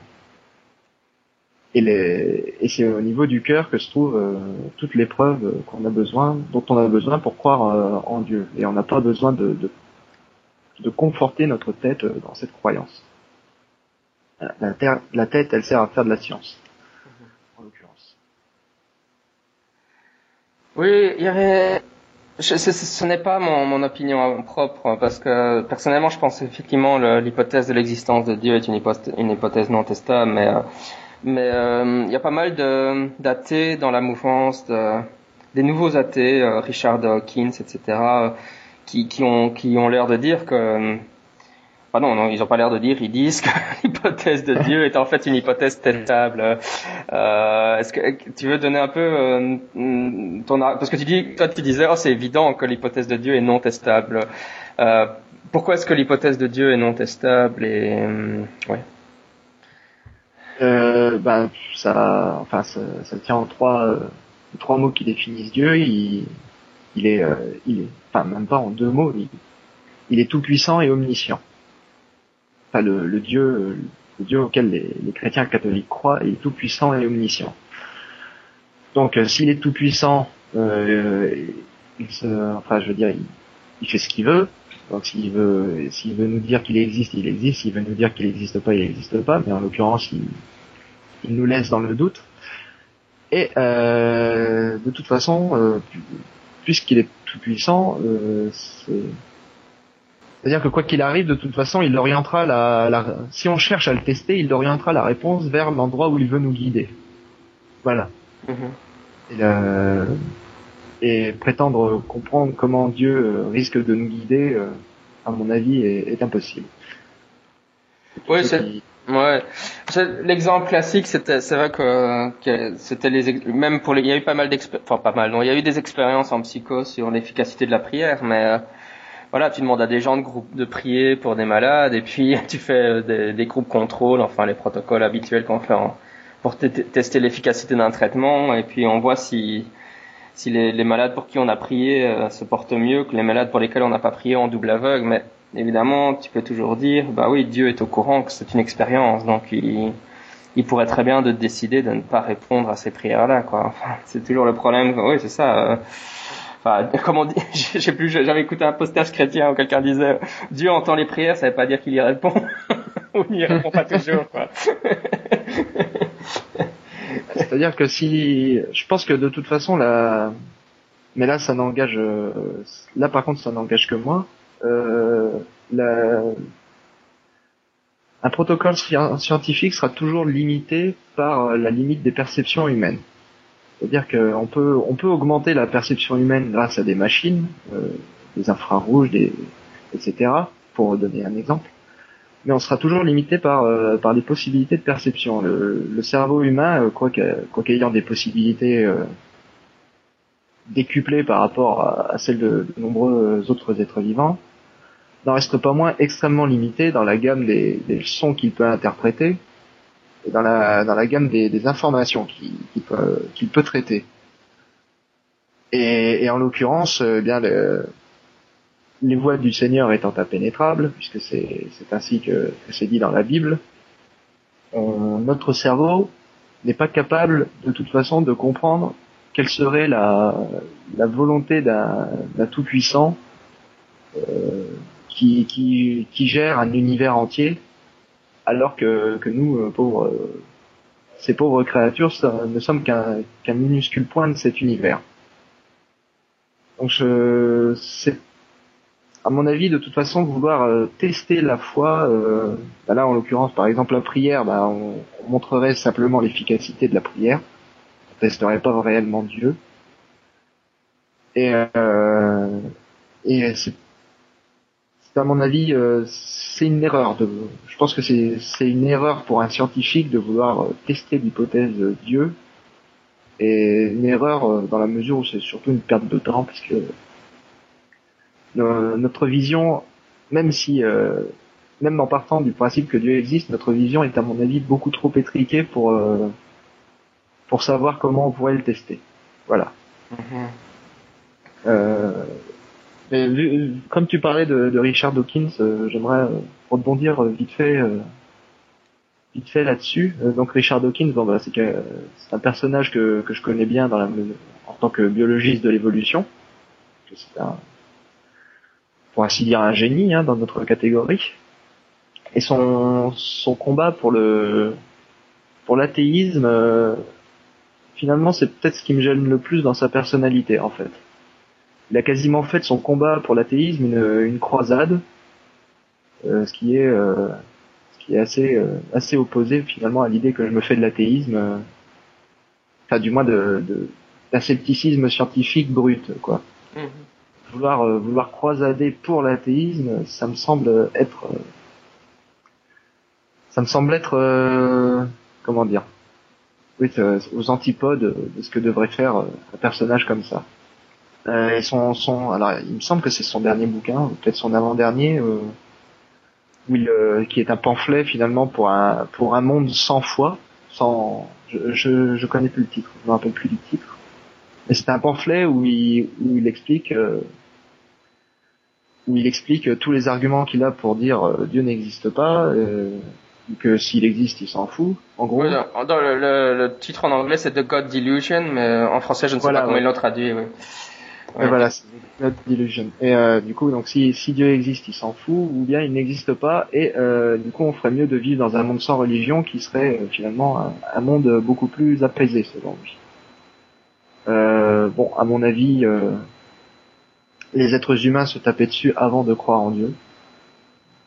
et, les, et c'est au niveau du cœur que se trouve euh, toutes les preuves qu'on a besoin, dont on a besoin pour croire euh, en Dieu. Et on n'a pas besoin de, de, de, conforter notre tête euh, dans cette croyance. La, terre, la tête, elle sert à faire de la science, en l'occurrence. Oui, il y avait. Je, ce, ce n'est pas mon, mon, opinion propre, parce que personnellement, je pense effectivement l'hypothèse de l'existence de Dieu est une hypothèse, une hypothèse non testable, mais mais euh, il y a pas mal d'athées dans la mouvance, de, des nouveaux athées, euh, Richard Dawkins, etc., euh, qui, qui ont, qui ont l'air de dire que... Ah non, ils n'ont pas l'air de dire, ils disent que l'hypothèse de Dieu est en fait une hypothèse testable. Est-ce que tu veux donner un peu ton... Parce que tu dis, toi tu disais, oh c'est évident que l'hypothèse de Dieu est non testable. Pourquoi est-ce que l'hypothèse de Dieu est non testable et ouais euh, ben, ça, enfin, ça, tient en trois, euh, trois mots qui définissent Dieu. Il, est, euh, il est, enfin, même pas en deux mots. Il, est tout puissant et omniscient. Enfin, le, Dieu, le Dieu auquel les, chrétiens catholiques croient, il est tout puissant et omniscient. Donc, euh, s'il est tout puissant, il se, enfin, je veux dire, il fait ce qu'il veut. Donc s'il veut, s'il veut nous dire qu'il existe, il existe. S'il veut nous dire qu'il n'existe pas, il n'existe pas. Mais en l'occurrence, il, il, nous laisse dans le doute. Et euh, de toute façon, euh, puisqu'il est tout puissant, euh, C'est-à-dire que quoi qu'il arrive, de toute façon, il orientera la, la, si on cherche à le tester, il orientera la réponse vers l'endroit où il veut nous guider. Voilà. Mhm. Et, la- et prétendre comprendre comment Dieu euh, risque de nous guider, euh, à mon avis, est, est impossible. Oui, c'est Ouais, l'exemple classique, c'était, c'est vrai que, que c'était les, même pour les, il y a eu pas mal d'expériences, enfin pas mal, non, il y a eu des expériences en psycho sur l'efficacité de la prière, mais euh, voilà, tu demandes à des gens de groupe de prier pour des malades, et puis tu fais euh, des, des groupes contrôle, enfin les protocoles habituels qu'on fait en- pour te- tester l'efficacité d'un traitement, et puis on voit si si les, malades pour qui on a prié euh, se portent mieux que les malades pour lesquels on n'a pas prié en double aveugle, mais évidemment, tu peux toujours dire, bah oui, Dieu est au courant que c'est une expérience, donc il, pourrait très bien de décider de ne pas répondre à ces prières-là, c'est toujours le problème. Oui, c'est ça. euh, Enfin, comme on dit, je sais plus, j'avais écouté un postage chrétien où quelqu'un disait, Dieu entend les prières, ça veut pas dire qu'il y répond. Ou il répond pas toujours, quoi. C'est-à-dire que si, je pense que de toute façon la, mais là ça n'engage, euh, là par contre ça n'engage que moi. Euh. Un protocole sci- scientifique sera toujours limité par la limite des perceptions humaines. C'est-à-dire qu'on peut, on peut augmenter la perception humaine grâce à des machines, euh, des infrarouges, des, etc. Pour donner un exemple mais on sera toujours limité par euh, par les possibilités de perception. Le, le cerveau humain, euh, des possibilités euh, décuplées par rapport à, celles de, de nombreux autres êtres vivants, n'en reste pas moins extrêmement limité dans la gamme des, des sons qu'il peut interpréter et dans la dans la gamme des, des informations qu'il peut peut traiter. Et, et en l'occurrence, euh, eh bien le, les voies du Seigneur étant impénétrables, puisque c'est ainsi que, que c'est dit dans la Bible, on- notre cerveau n'est pas capable de toute façon de comprendre quelle serait la, la volonté d'un tout-puissant euh, qui, qui, qui gère un univers entier, alors que, que nous, euh, pauvres, euh, ces pauvres créatures, ne sommes qu'un qu'un minuscule point de cet univers. Donc c'est à mon avis, de toute façon, vouloir euh, tester la foi, euh, bah là en l'occurrence, par exemple la prière, bah, on, on montrerait simplement l'efficacité de la prière, on testerait pas réellement Dieu. Et, euh, et c'est, à mon avis, euh, c'est une erreur. De, je pense que c'est, c'est une erreur pour un scientifique de vouloir euh, tester l'hypothèse Dieu, et une erreur euh, dans la mesure où c'est surtout une perte de temps, parce que no- notre vision, même si, euh, même en partant du principe que Dieu existe, notre vision est à mon avis beaucoup trop étriquée pour euh, pour savoir comment on pourrait le tester. Voilà. Mhm. Euh, mais vu- comme tu parlais de, de Richard Dawkins, euh, j'aimerais euh, rebondir vite fait, euh, vite fait là-dessus. Donc Richard Dawkins, bon, bah, c'est un personnage que, que je connais bien dans la, en tant que biologiste de l'évolution. C'est un, pour ainsi dire, un génie hein, dans notre catégorie. Et son, son combat pour le pour l'athéisme, euh, finalement, c'est peut-être ce qui me gêne le plus dans sa personnalité, en fait il a quasiment fait de son combat pour l'athéisme une, une croisade, euh, ce qui est euh, ce qui est assez euh, assez opposé finalement à l'idée que je me fais de l'athéisme, euh, enfin du moins de, de d'un scepticisme scientifique brut quoi. Mhm. Vouloir euh, vouloir croisader pour l'athéisme, ça me semble être euh, ça me semble être euh, comment dire oui, aux antipodes de ce que devrait faire un personnage comme ça. Son, son, alors il me semble que c'est son dernier bouquin, ou peut-être son avant-dernier, où il, qui est un pamphlet finalement pour un pour un monde sans foi, sans, je, je, je connais plus le titre, je me rappelle plus du titre, mais c'est un pamphlet où il où il explique où il explique tous les arguments qu'il a pour dire euh, Dieu n'existe pas, euh, que s'il existe il s'en fout, en gros. Oui, dans le, le, le titre en anglais c'est The God Delusion, mais en français je ne sais Voilà, pas comment ouais. ils l'ont traduit. Oui. Et voilà, c'est God Delusion. Et euh, du coup, donc si, si Dieu existe, il s'en fout, ou bien il n'existe pas, et euh, du coup, on ferait mieux de vivre dans un monde sans religion, qui serait euh, finalement un, un monde beaucoup plus apaisé, selon lui. Euh, bon, à mon avis, euh, les êtres humains se tapaient dessus avant de croire en Dieu.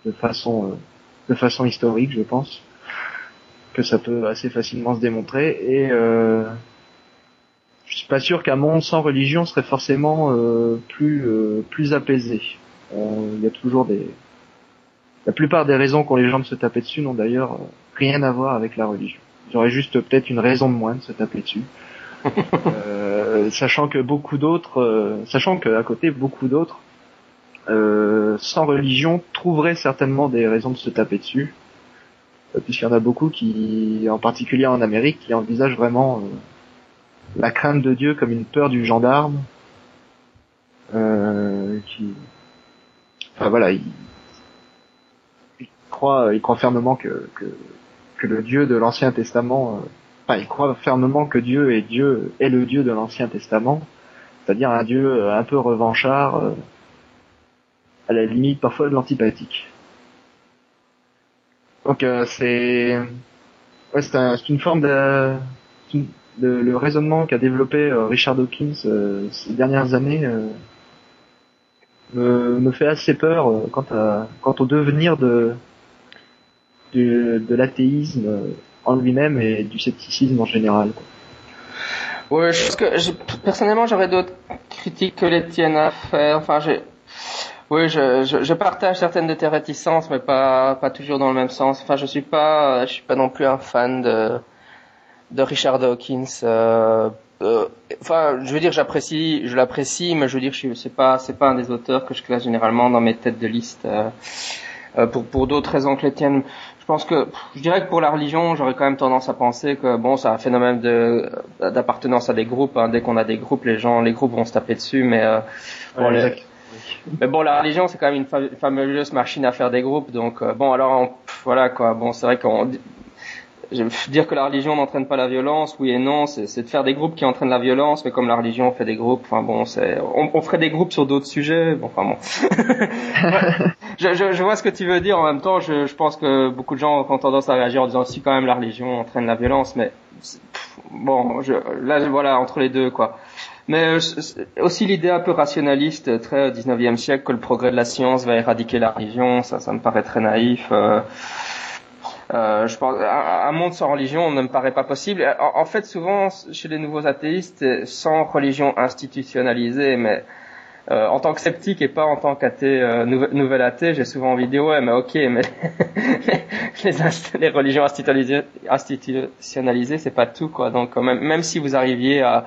de façon de façon historique, je pense que ça peut assez facilement se démontrer et euh, je suis pas sûr qu'un monde sans religion serait forcément euh, plus euh, plus apaisé. Il y a toujours des la plupart des raisons qu'ont les gens de se taper dessus n'ont d'ailleurs rien à voir avec la religion. Auraient juste peut-être une raison de moins de se taper dessus. euh, sachant que beaucoup d'autres, euh, sachant qu'à côté beaucoup d'autres, euh, sans religion, trouveraient certainement des raisons de se taper dessus. Puisqu'il y en a beaucoup qui, en particulier en Amérique, qui envisagent vraiment la crainte de Dieu comme une peur du gendarme, qui, enfin voilà, croient, fermement que, que, que le Dieu de l'Ancien Testament, enfin ils croient fermement que Dieu est Dieu est le Dieu de l'Ancien Testament, c'est-à-dire un Dieu un peu revanchard, à la limite parfois de l'antipathique. Donc euh, c'est ouais, c'est une forme de, le raisonnement qu'a développé euh, Richard Dawkins euh, ces dernières années me, fait assez peur quant à quant au devenir de de, de l'athéisme en lui-même et du scepticisme en général. Quoi. Ouais, je que personnellement j'aurais d'autres critiques que les tiennes à faire. Enfin, oui, je, je, je, partage certaines de tes réticences, mais pas pas toujours dans le même sens. Enfin, je suis pas je suis pas non plus un fan de de Richard Dawkins. Euh, euh, enfin, je veux dire, j'apprécie, je l'apprécie, mais je veux dire, c'est pas c'est pas un des auteurs que je classe généralement dans mes têtes de liste. Euh pour pour d'autres raisons que les tiennes. Je pense que je dirais que pour la religion, j'aurais quand même tendance à penser que bon, c'est un phénomène de d'appartenance à des groupes. Hein. Dès qu'on a des groupes, les gens, les groupes vont se taper dessus, mais euh, les, mais bon, la religion, c'est quand même une fameuse machine à faire des groupes. Donc, euh, bon, alors, voilà, quoi. Bon, c'est vrai qu'on... Dire que la religion n'entraîne pas la violence, oui et non, c'est de faire des groupes qui entraînent la violence, mais comme la religion fait des groupes, enfin bon, on, on, ferait des groupes sur d'autres sujets, bon, enfin bon. je, je, je, vois ce que tu veux dire. En même temps, je, je pense que beaucoup de gens ont tendance à réagir en disant si quand même la religion entraîne la violence, mais bon, je, là, voilà, entre les deux, quoi. Mais euh, aussi l'idée un peu rationaliste, très 19e siècle, que le progrès de la science va éradiquer la religion, ça, ça me paraît très naïf. Euh, euh, je pense, un, monde sans religion ne me paraît pas possible. En, fait, souvent, chez les nouveaux athéistes, sans religion institutionnalisée, mais euh, en tant que sceptique et pas en tant qu'athée, euh, nouvel, athée, j'ai souvent envie de dire ouais, mais ok, mais les, les, religions institutionnalisées, institutionnalisées c'est pas tout quoi. Donc même, même si vous arriviez à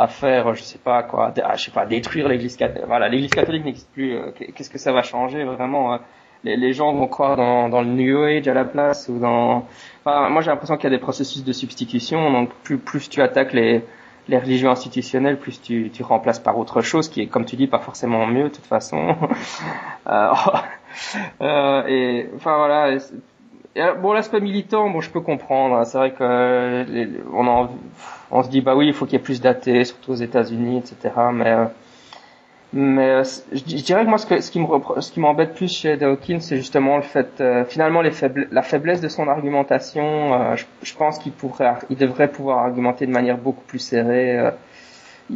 à faire, je sais pas quoi, je sais pas, détruire l'Église catholique. Voilà, l'Église catholique n'existe plus. Euh, qu'est-ce que ça va changer vraiment hein les, les, gens vont croire dans, dans, le New Age à la place ou dans. Enfin, moi j'ai l'impression qu'il y a des processus de substitution. Donc plus plus tu attaques les les religions institutionnelles, plus tu, tu remplaces par autre chose qui est, comme tu dis, pas forcément mieux de toute façon. euh, euh, et enfin voilà. bon, l'aspect militant, bon, je peux comprendre. Hein. C'est vrai que on en on se dit bah oui, il faut qu'il y ait plus d'athées, surtout aux États-Unis, etc. Mais euh, mais euh, je, dirais que moi ce, qui me ce m'embête plus chez Dawkins, c'est justement le fait euh, finalement la faiblesse de son argumentation. Je, je, pense qu'il pourrait, il devrait pouvoir argumenter de manière beaucoup plus serrée.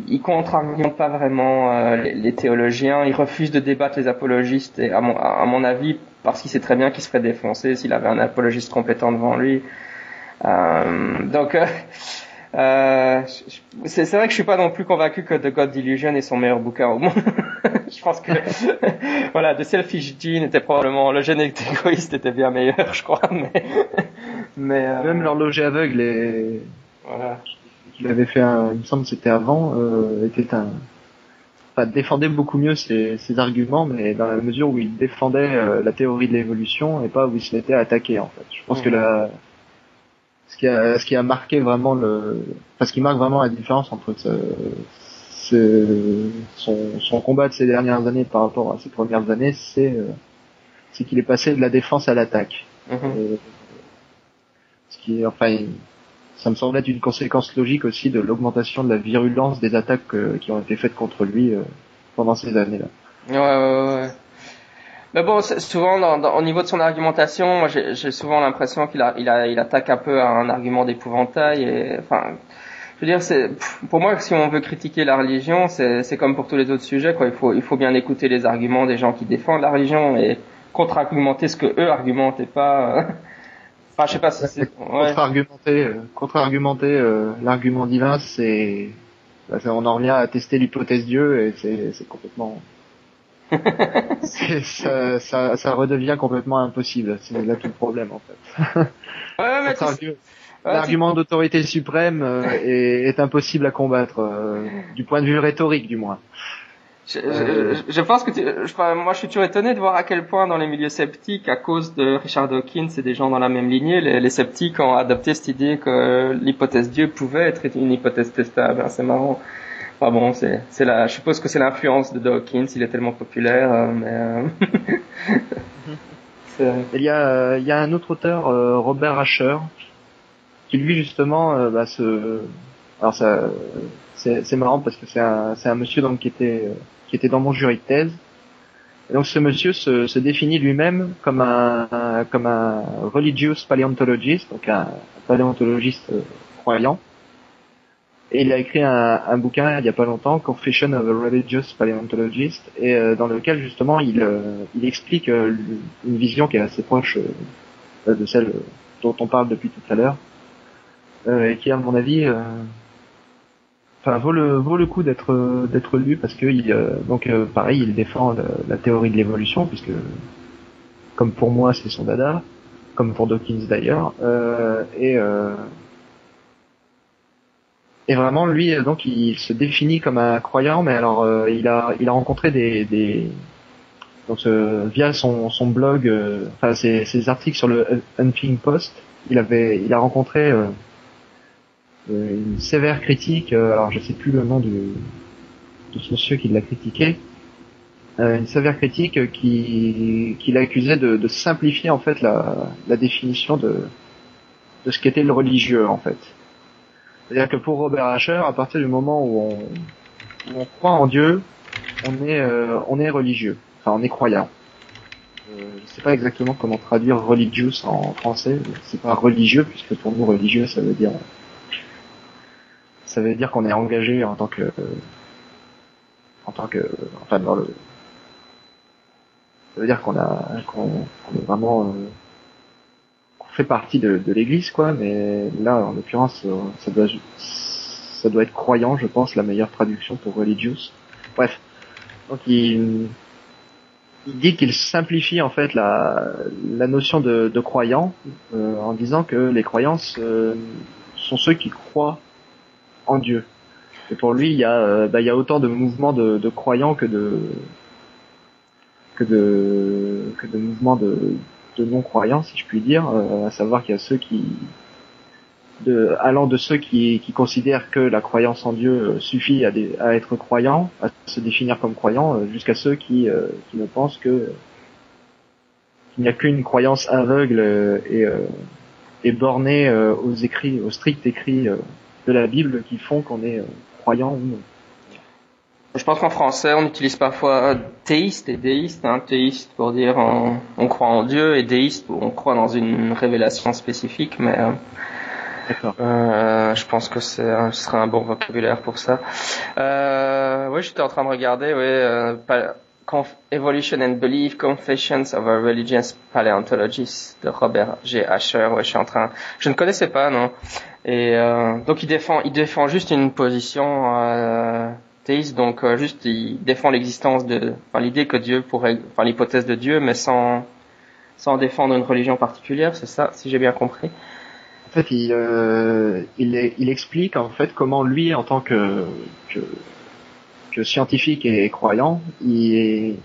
il contre-argumente pas vraiment les, les, théologiens. Il refuse de débattre les apologistes et à mon, avis parce qu'il sait très bien qu'il se ferait défoncer s'il avait un apologiste compétent devant lui. donc euh, c'est vrai que je suis pas non plus convaincu que The God Delusion est son meilleur bouquin au monde. je pense que voilà, The Selfish Gene était probablement le gène égoïste était bien meilleur, je crois, mais mais euh... même l'horloger aveugle et voilà, qu'il avait fait, un, il me semble que c'était avant, euh, était un enfin, défendait beaucoup mieux ses, ses, arguments, mais dans la mesure où il défendait euh, la théorie de l'évolution et pas où il se l'était attaqué en fait. Je pense que la ce qui a ce qui a marqué vraiment le parce qui marque vraiment la différence entre ce, son, son combat de ces dernières années par rapport à ses premières années c'est euh, c'est qu'il est passé de la défense à l'attaque. Mm-hmm. ce qui est enfin ça me semble être une conséquence logique aussi de l'augmentation de la virulence des attaques euh, qui ont été faites contre lui euh, pendant ces années là ouais ouais ouais mais bon, souvent, au niveau de son argumentation, moi, j'ai souvent l'impression qu'il attaque un peu à un argument d'épouvantail. Enfin, je veux dire, c'est pour moi, si on veut critiquer la religion, c'est comme pour tous les autres sujets, quoi. Il faut, bien écouter les arguments des gens qui défendent la religion et contre-argumenter ce que eux argumentent et pas. Euh, enfin, je sais pas si c'est. Contre-argumenter, euh, contre-argumenter l'argument divin, c'est. Bah, on en revient à tester l'hypothèse Dieu et c'est complètement. Ça, ça, ça, redevient complètement impossible. C'est là tout le problème en fait. Ouais, L'argument d'autorité suprême est, est, impossible à combattre, du point de vue rhétorique du moins. Je, je, pense que tu, je, moi je suis toujours étonné de voir à quel point dans les milieux sceptiques, à cause de Richard Dawkins et des gens dans la même lignée, les, les sceptiques ont adopté cette idée que l'hypothèse Dieu pouvait être une hypothèse testable. Hein, c'est marrant. Enfin bon, c'est, c'est la, je suppose que c'est l'influence de Dawkins, il est tellement populaire, euh, mais. Euh, il y a, euh, il y a un autre auteur, Robert Asher, qui lui justement, bah, se, alors ça, c'est, c'est marrant parce que c'est un, c'est un monsieur donc qui était qui était dans mon jury de thèse. Donc ce monsieur se, se définit lui-même comme un, comme un religious paleontologist, donc un, paléontologiste croyant. Et il a écrit un, un, bouquin il n'y a pas longtemps, Confession of a Religious Paleontologist, et euh, dans lequel justement il, euh, il explique une vision qui est assez proche de celle dont on parle depuis tout à l'heure, et qui à mon avis enfin vaut le vaut le coup d'être d'être lu parce que il, euh, donc euh, pareil il défend la, théorie de l'évolution puisque comme pour moi c'est son dada comme pour Dawkins d'ailleurs euh, et et vraiment lui donc il se définit comme un croyant mais alors il a il a rencontré des des donc via son son blog enfin ses, ses articles sur le Hunting Post il avait il a rencontré euh, une sévère critique, euh, alors je sais plus le nom du, de ce monsieur qui l'a critiqué, euh, une sévère critique qui, qui l'accusait de, de, simplifier en fait la, la définition de, de ce qu'était le religieux en fait. C'est-à-dire que pour Robert Asher, à partir du moment où on, croit en Dieu, on est, on est religieux, enfin on est croyant. Euh, je sais pas exactement comment traduire religious en français. C'est pas religieux puisque pour nous religieux ça veut dire ça veut dire qu'on est engagé en tant que en tant que enfin dans le ça veut dire qu'on a qu'on est vraiment euh, fait partie de, de l'église quoi mais là en l'occurrence euh, ça doit ça doit être croyant je pense la meilleure traduction pour religious. Bref. Donc il il dit qu'il simplifie en fait la, la notion de, de croyant euh, en disant que les croyances sont ceux qui croient en Dieu. Et pour lui, il y a, euh, bah, il y a autant de mouvements de, de, croyants que de que de que de mouvements de, de non-croyants, si je puis dire. Euh, à savoir qu'il y a ceux qui allant de ceux qui, considèrent que la croyance en Dieu euh, suffit à, à être croyant, à se définir comme croyant, jusqu'à ceux qui, qui ne pensent que qu'il n'y a qu'une croyance aveugle et, et bornée aux écrits, aux stricts écrits de la Bible qui font qu'on est euh, croyant ou non. Je pense qu'en français, on utilise parfois théiste et déiste. Hein. Théiste pour dire on, croit en Dieu et déiste pour on croit dans une révélation spécifique, mais euh, euh je pense que ce serait un bon vocabulaire pour ça. Euh, oui, j'étais en train de regarder. Oui, euh, Evolution and Belief, Confessions of a Religious Paleontologist de Robert G. Asher. Ouais, je suis en train. Je ne connaissais pas, non. Et euh, donc il défend, il défend juste une position euh, théiste, donc euh, juste il défend l'existence de, enfin l'idée que Dieu pourrait, enfin l'hypothèse de Dieu, mais sans sans défendre une religion particulière, c'est ça, si j'ai bien compris. En fait, il, euh, il, il explique en fait comment lui, en tant que que, que scientifique et croyant, il,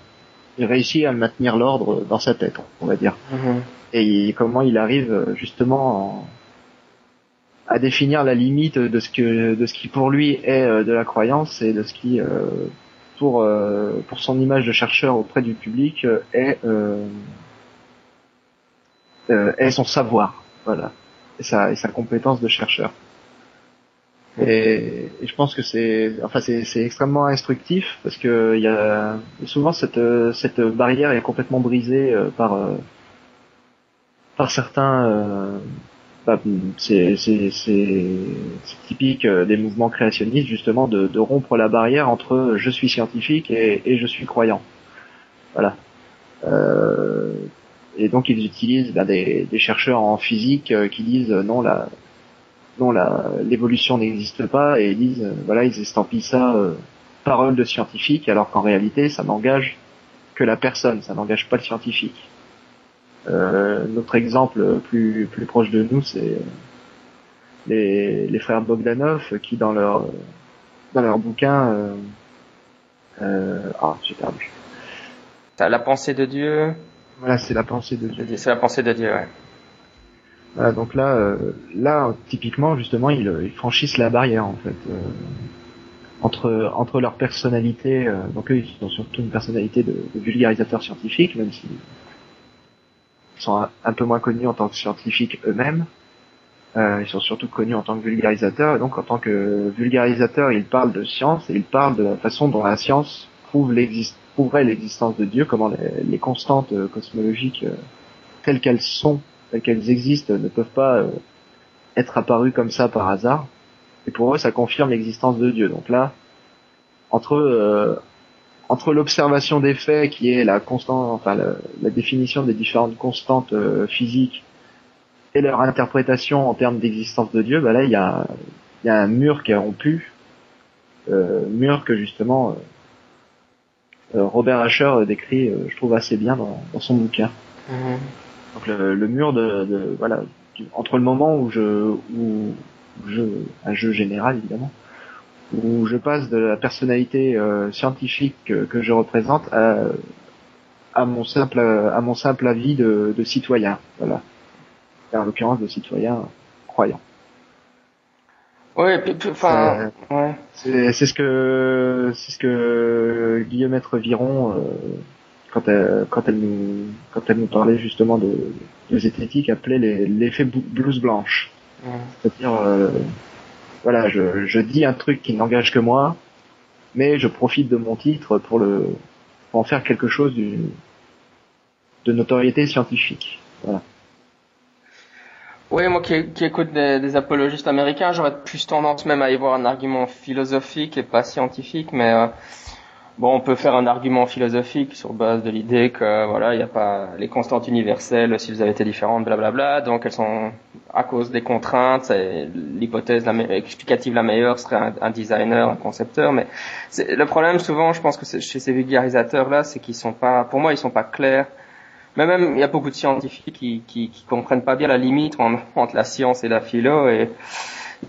il réussit à maintenir l'ordre dans sa tête, on va dire. Mm-hmm. Et comment il arrive justement en, à définir la limite de ce que de ce qui pour lui est euh, de la croyance et de ce qui euh, pour euh, pour son image de chercheur auprès du public est est son savoir. Voilà. Et sa et sa compétence de chercheur. Et, je pense que c'est enfin c'est c'est extrêmement instructif parce que il y a souvent cette cette barrière est complètement brisée par par certains c'est typique euh, des mouvements créationnistes justement de, rompre la barrière entre je suis scientifique et, je suis croyant. Voilà. Euh, et donc ils utilisent ben, des, chercheurs en physique qui disent non la non la l'évolution n'existe pas et ils disent voilà ils estampillent ça parole de scientifique alors qu'en réalité ça n'engage que la personne, ça n'engage pas le scientifique. Euh, notre exemple plus plus proche de nous, c'est les, les frères Bogdanov qui dans leur dans leur bouquin euh, euh, ah j'ai perdu. La pensée de Dieu. Voilà, c'est la pensée de Dieu. C'est la pensée de Dieu, ouais. Voilà, donc là, euh, là, typiquement, justement, ils, ils, franchissent la barrière, en fait, euh, entre entre leur personnalité. Euh, donc eux, ils ont surtout une personnalité de, de vulgarisateur scientifique, même s'ils sont un, peu moins connus en tant que scientifiques eux-mêmes. Euh, ils sont surtout connus en tant que vulgarisateurs, et donc en tant que vulgarisateurs, ils parlent de science et ils parlent de la façon dont la science prouve prouverait l'existence de Dieu, comment les, constantes euh, cosmologiques euh, telles qu'elles sont, telles qu'elles existent, ne peuvent pas euh, être apparues comme ça par hasard. Et pour eux, ça confirme l'existence de Dieu. Donc là, entre entre l'observation des faits, qui est la constante, enfin la, la définition des différentes constantes euh, physiques, et leur interprétation en termes d'existence de Dieu, bah là il y a il y a un mur qui est rompu, euh, mur que justement euh, Robert Asher décrit, je trouve assez bien dans, dans son bouquin. Mmh. Donc le, le mur de, de voilà entre le moment où je où jeu, un jeu général évidemment, où je passe de la personnalité euh, scientifique que, que, je représente à, à, mon simple à mon simple avis de, de citoyen, voilà. En l'occurrence de citoyen croyant. Oui, enfin, ouais. c'est ce que c'est ce que Guillaume Viron euh, quand elle quand elle nous quand elle nous parlait justement de, de zététique appelait l'effet blouse blanche. C'est-à-dire, euh, voilà, je, je dis un truc qui n'engage que moi, mais je profite de mon titre pour le en faire quelque chose de notoriété scientifique. Voilà. Oui, moi qui, qui écoute des, des, apologistes américains, j'aurais plus tendance même à y voir un argument philosophique et pas scientifique, mais euh, Bon, on peut faire un argument philosophique sur base de l'idée que voilà, il n'y a pas les constantes universelles s'ils avaient été différentes, blablabla. Donc elles sont à cause des contraintes. L'hypothèse explicative la meilleure serait un, designer, un concepteur. Mais le problème souvent, je pense que chez ces vulgarisateurs là, c'est qu'ils sont pas, pour moi, ils sont pas clairs. Mais même il y a beaucoup de scientifiques qui, qui, qui comprennent pas bien la limite entre la science et la philo et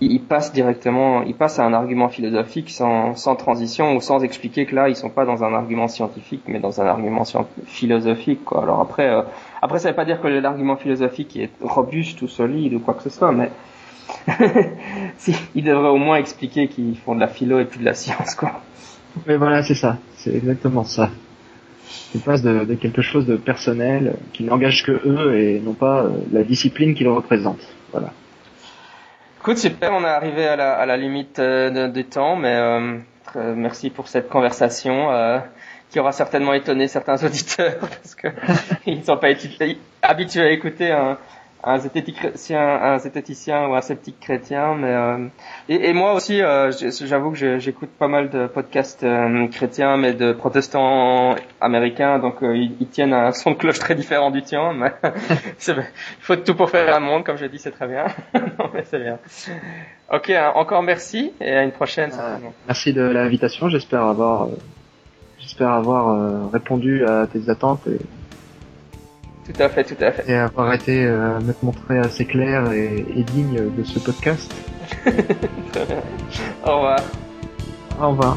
ils passent directement, ils passent à un argument philosophique sans, transition ou sans expliquer que là ils sont pas dans un argument scientifique mais dans un argument philosophique quoi. Alors après, euh, après ça veut pas dire que l'argument philosophique est robuste ou solide ou quoi que ce soit, mais ils devraient au moins expliquer qu'ils font de la philo et plus de la science quoi. Mais voilà, c'est ça, c'est exactement ça. Ils passent de, de, quelque chose de personnel qui n'engage que eux et non pas euh, la discipline qu'ils représentent. Voilà. Écoute, super, on est arrivé à la, à la limite euh, du temps, mais euh, merci pour cette conversation euh, qui aura certainement étonné certains auditeurs parce que ils ne sont pas habitués à écouter un, un zététicien, un zététicien ou un sceptique chrétien, mais euh, et, et, moi aussi, euh, j'avoue que j'écoute pas mal de podcasts euh, chrétiens, mais de protestants américains, donc ils, ils, tiennent un son de cloche très différent du tien. Mais il faut tout pour faire un monde, comme je dis, c'est très bien. non, mais c'est bien. Ok, hein, encore merci et à une prochaine. merci de l'invitation. J'espère avoir, j'espère avoir répondu à tes attentes et tout à fait, tout à fait. Et avoir été euh, me montrer assez clair et, et, digne de ce podcast. Au revoir. Au revoir.